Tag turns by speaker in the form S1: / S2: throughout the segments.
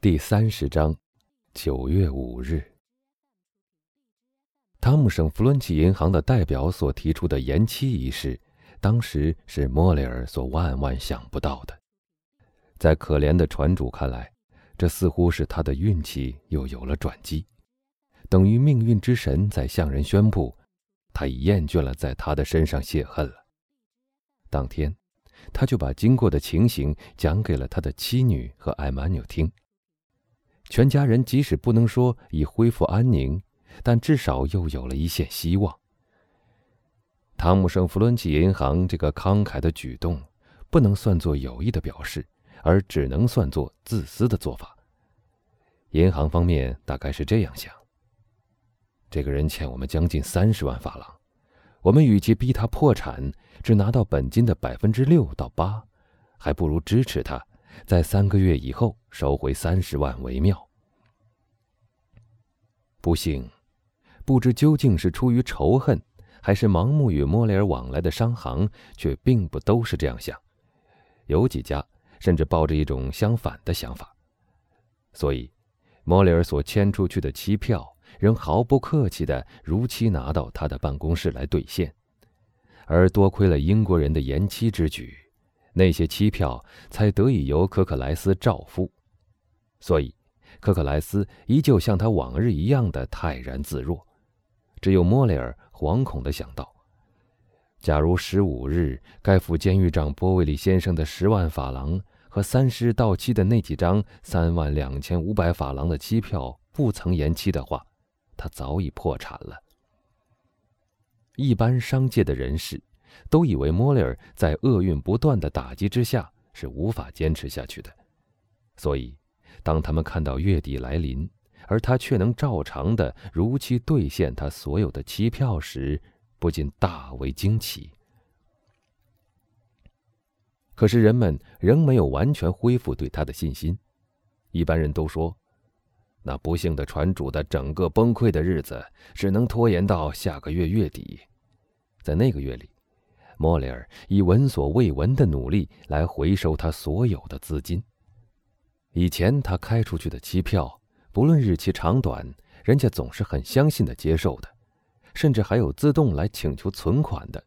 S1: 第三十章，九月五日，汤姆省弗伦奇银行的代表所提出的延期一事，当时是莫雷尔所万万想不到的。在可怜的船主看来，这似乎是他的运气又有了转机，等于命运之神在向人宣布，他已厌倦了在他的身上泄恨了。当天，他就把经过的情形讲给了他的妻女和艾玛纽听。全家人即使不能说已恢复安宁，但至少又有了一线希望。汤姆生弗伦奇银行这个慷慨的举动，不能算作有意的表示，而只能算作自私的做法。银行方面大概是这样想：这个人欠我们将近三十万法郎，我们与其逼他破产，只拿到本金的百分之六到八，还不如支持他。在三个月以后收回三十万为妙。不幸，不知究竟是出于仇恨，还是盲目与莫雷尔往来的商行，却并不都是这样想。有几家甚至抱着一种相反的想法。所以，莫雷尔所签出去的期票，仍毫不客气的如期拿到他的办公室来兑现。而多亏了英国人的延期之举。那些期票才得以由可可莱斯照付，所以可可莱斯依旧像他往日一样的泰然自若。只有莫雷尔惶恐地想到：假如十五日该付监狱长波维利先生的十万法郎和三十日到期的那几张三万两千五百法郎的期票不曾延期的话，他早已破产了。一般商界的人士。都以为莫雷尔在厄运不断的打击之下是无法坚持下去的，所以，当他们看到月底来临，而他却能照常的如期兑现他所有的期票时，不禁大为惊奇。可是人们仍没有完全恢复对他的信心，一般人都说，那不幸的船主的整个崩溃的日子只能拖延到下个月月底，在那个月里。莫雷尔以闻所未闻的努力来回收他所有的资金。以前他开出去的期票，不论日期长短，人家总是很相信的接受的，甚至还有自动来请求存款的。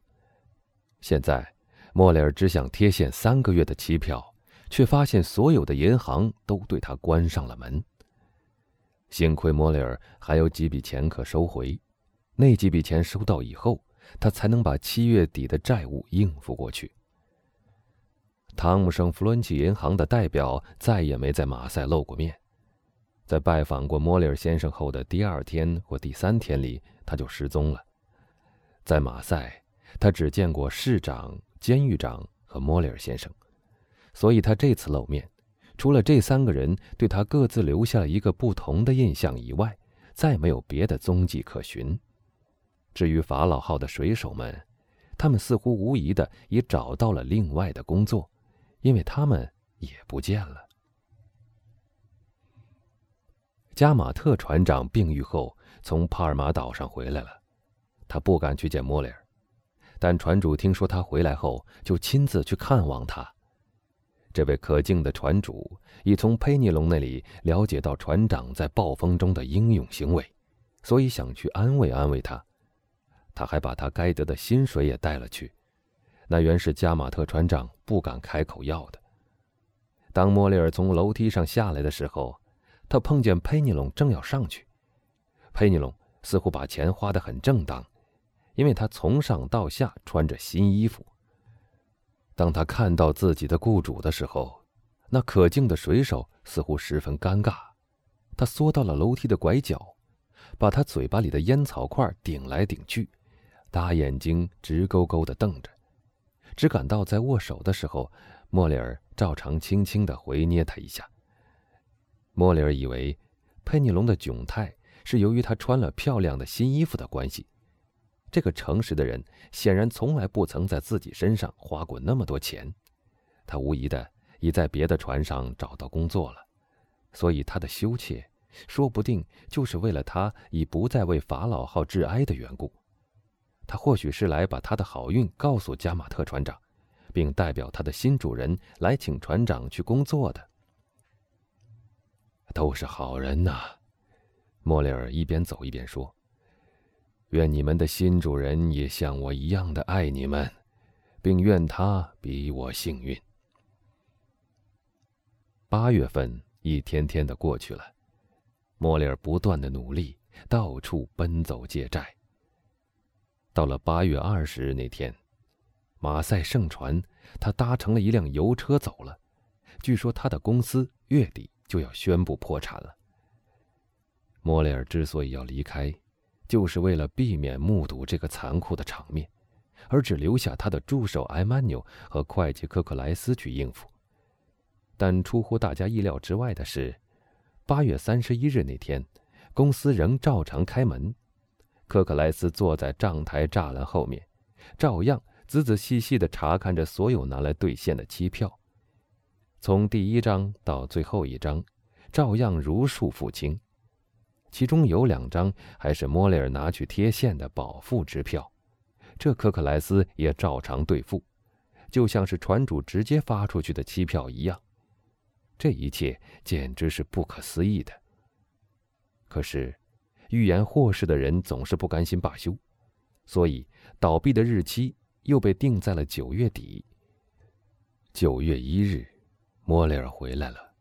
S1: 现在，莫雷尔只想贴现三个月的期票，却发现所有的银行都对他关上了门。幸亏莫雷尔还有几笔钱可收回，那几笔钱收到以后。他才能把七月底的债务应付过去。汤姆生弗伦奇银行的代表再也没在马赛露过面，在拜访过莫里尔先生后的第二天或第三天里，他就失踪了。在马赛，他只见过市长、监狱长和莫里尔先生，所以他这次露面，除了这三个人对他各自留下了一个不同的印象以外，再没有别的踪迹可寻。至于法老号的水手们，他们似乎无疑的也找到了另外的工作，因为他们也不见了。加马特船长病愈后，从帕尔马岛上回来了，他不敢去见莫里尔，但船主听说他回来后，就亲自去看望他。这位可敬的船主已从佩尼龙那里了解到船长在暴风中的英勇行为，所以想去安慰安慰他。他还把他该得的薪水也带了去，那原是加马特船长不敢开口要的。当莫里尔从楼梯上下来的时候，他碰见佩尼龙正要上去。佩尼龙似乎把钱花得很正当，因为他从上到下穿着新衣服。当他看到自己的雇主的时候，那可敬的水手似乎十分尴尬，他缩到了楼梯的拐角，把他嘴巴里的烟草块顶来顶去。大眼睛直勾勾地瞪着，只感到在握手的时候，莫里尔照常轻轻地回捏他一下。莫里尔以为佩尼龙的窘态是由于他穿了漂亮的新衣服的关系。这个诚实的人显然从来不曾在自己身上花过那么多钱，他无疑的已在别的船上找到工作了，所以他的羞怯，说不定就是为了他已不再为法老号致哀的缘故。他或许是来把他的好运告诉加马特船长，并代表他的新主人来请船长去工作的。都是好人呐。莫里尔一边走一边说：“愿你们的新主人也像我一样的爱你们，并愿他比我幸运。”八月份一天天的过去了，莫里尔不断的努力，到处奔走借债。到了八月二十日那天，马赛盛传他搭乘了一辆油车走了，据说他的公司月底就要宣布破产了。莫雷尔之所以要离开，就是为了避免目睹这个残酷的场面，而只留下他的助手埃曼纽和会计科克莱斯去应付。但出乎大家意料之外的是，八月三十一日那天，公司仍照常开门。科克莱斯坐在账台栅栏后面，照样仔仔细细地查看着所有拿来兑现的期票，从第一张到最后一张，照样如数付清。其中有两张还是莫雷尔拿去贴现的保付支票，这科克莱斯也照常兑付，就像是船主直接发出去的期票一样。这一切简直是不可思议的。可是，预言祸事的人总是不甘心罢休，所以倒闭的日期又被定在了九月底。九月一日，莫雷尔回来了。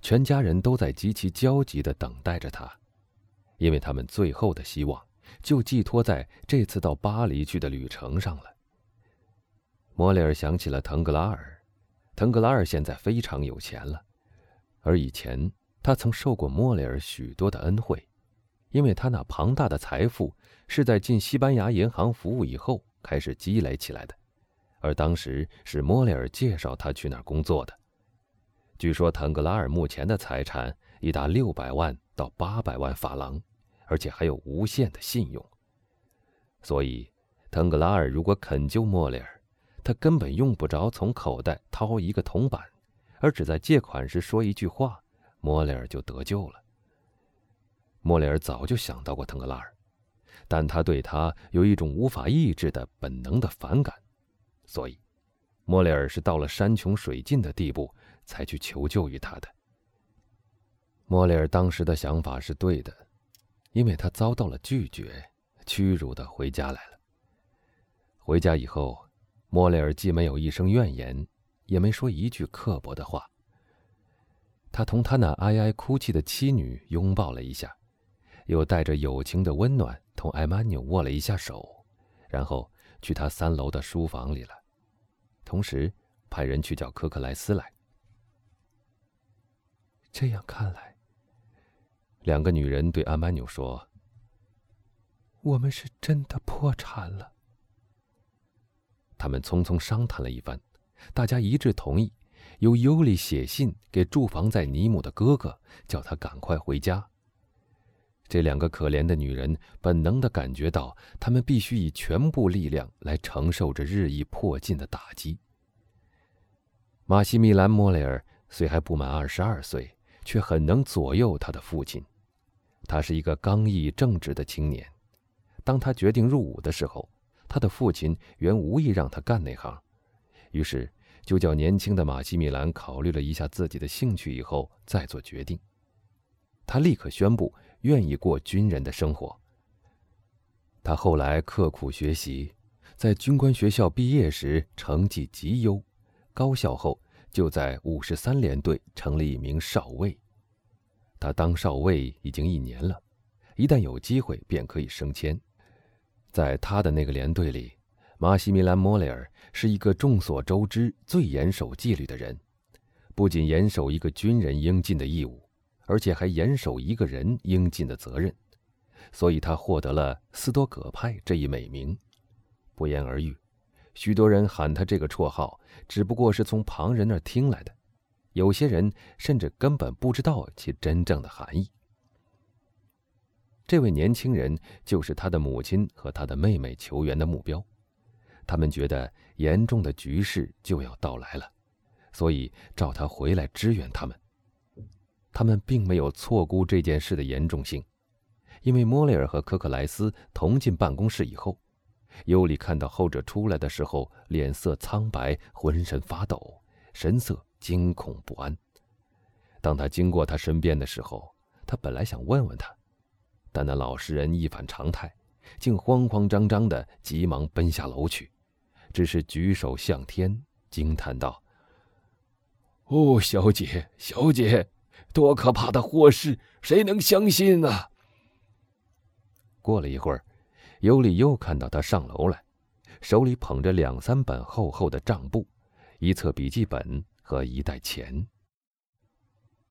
S1: 全家人都在极其焦急地等待着他，因为他们最后的希望就寄托在这次到巴黎去的旅程上了。莫雷尔想起了腾格拉尔，腾格拉尔现在非常有钱了，而以前他曾受过莫雷尔许多的恩惠，因为他那庞大的财富是在进西班牙银行服务以后开始积累起来的，而当时是莫雷尔介绍他去那儿工作的。据说腾格拉尔目前的财产已达六百万到八百万法郎，而且还有无限的信用。所以，腾格拉尔如果肯救莫雷尔，他根本用不着从口袋掏一个铜板，而只在借款时说一句话，莫雷尔就得救了。莫雷尔早就想到过腾格拉尔，但他对他有一种无法抑制的本能的反感，所以，莫雷尔是到了山穷水尽的地步。才去求救于他的。莫雷尔当时的想法是对的，因为他遭到了拒绝，屈辱的回家来了。回家以后，莫雷尔既没有一声怨言，也没说一句刻薄的话。他同他那哀哀哭泣的妻女拥抱了一下，又带着友情的温暖同艾玛纽握了一下手，然后去他三楼的书房里了，同时派人去叫科克莱斯来。这样看来，两个女人对阿曼纽说：“我们是真的破产了。”他们匆匆商谈了一番，大家一致同意，由尤里写信给住房在尼姆的哥哥，叫他赶快回家。这两个可怜的女人本能的感觉到，她们必须以全部力量来承受着日益迫近的打击。马西米兰·莫雷尔虽还不满二十二岁。却很能左右他的父亲，他是一个刚毅正直的青年。当他决定入伍的时候，他的父亲原无意让他干那行，于是就叫年轻的马西米兰考虑了一下自己的兴趣以后再做决定。他立刻宣布愿意过军人的生活。他后来刻苦学习，在军官学校毕业时成绩极优，高校后。就在五十三联队成了一名少尉，他当少尉已经一年了，一旦有机会便可以升迁。在他的那个连队里，马西米兰·莫雷尔是一个众所周知最严守纪律的人，不仅严守一个军人应尽的义务，而且还严守一个人应尽的责任，所以他获得了“斯多葛派”这一美名，不言而喻。许多人喊他这个绰号，只不过是从旁人那听来的，有些人甚至根本不知道其真正的含义。这位年轻人就是他的母亲和他的妹妹求援的目标，他们觉得严重的局势就要到来了，所以召他回来支援他们。他们并没有错估这件事的严重性，因为莫雷尔和科克莱斯同进办公室以后。尤里看到后者出来的时候，脸色苍白，浑身发抖，神色惊恐不安。当他经过他身边的时候，他本来想问问他，但那老实人一反常态，竟慌慌张张的急忙奔下楼去，只是举手向天，惊叹道：“哦，小姐，小姐，多可怕的祸事，谁能相信啊？”过了一会儿，尤里又看到他上楼来，手里捧着两三本厚厚的账簿，一册笔记本和一袋钱。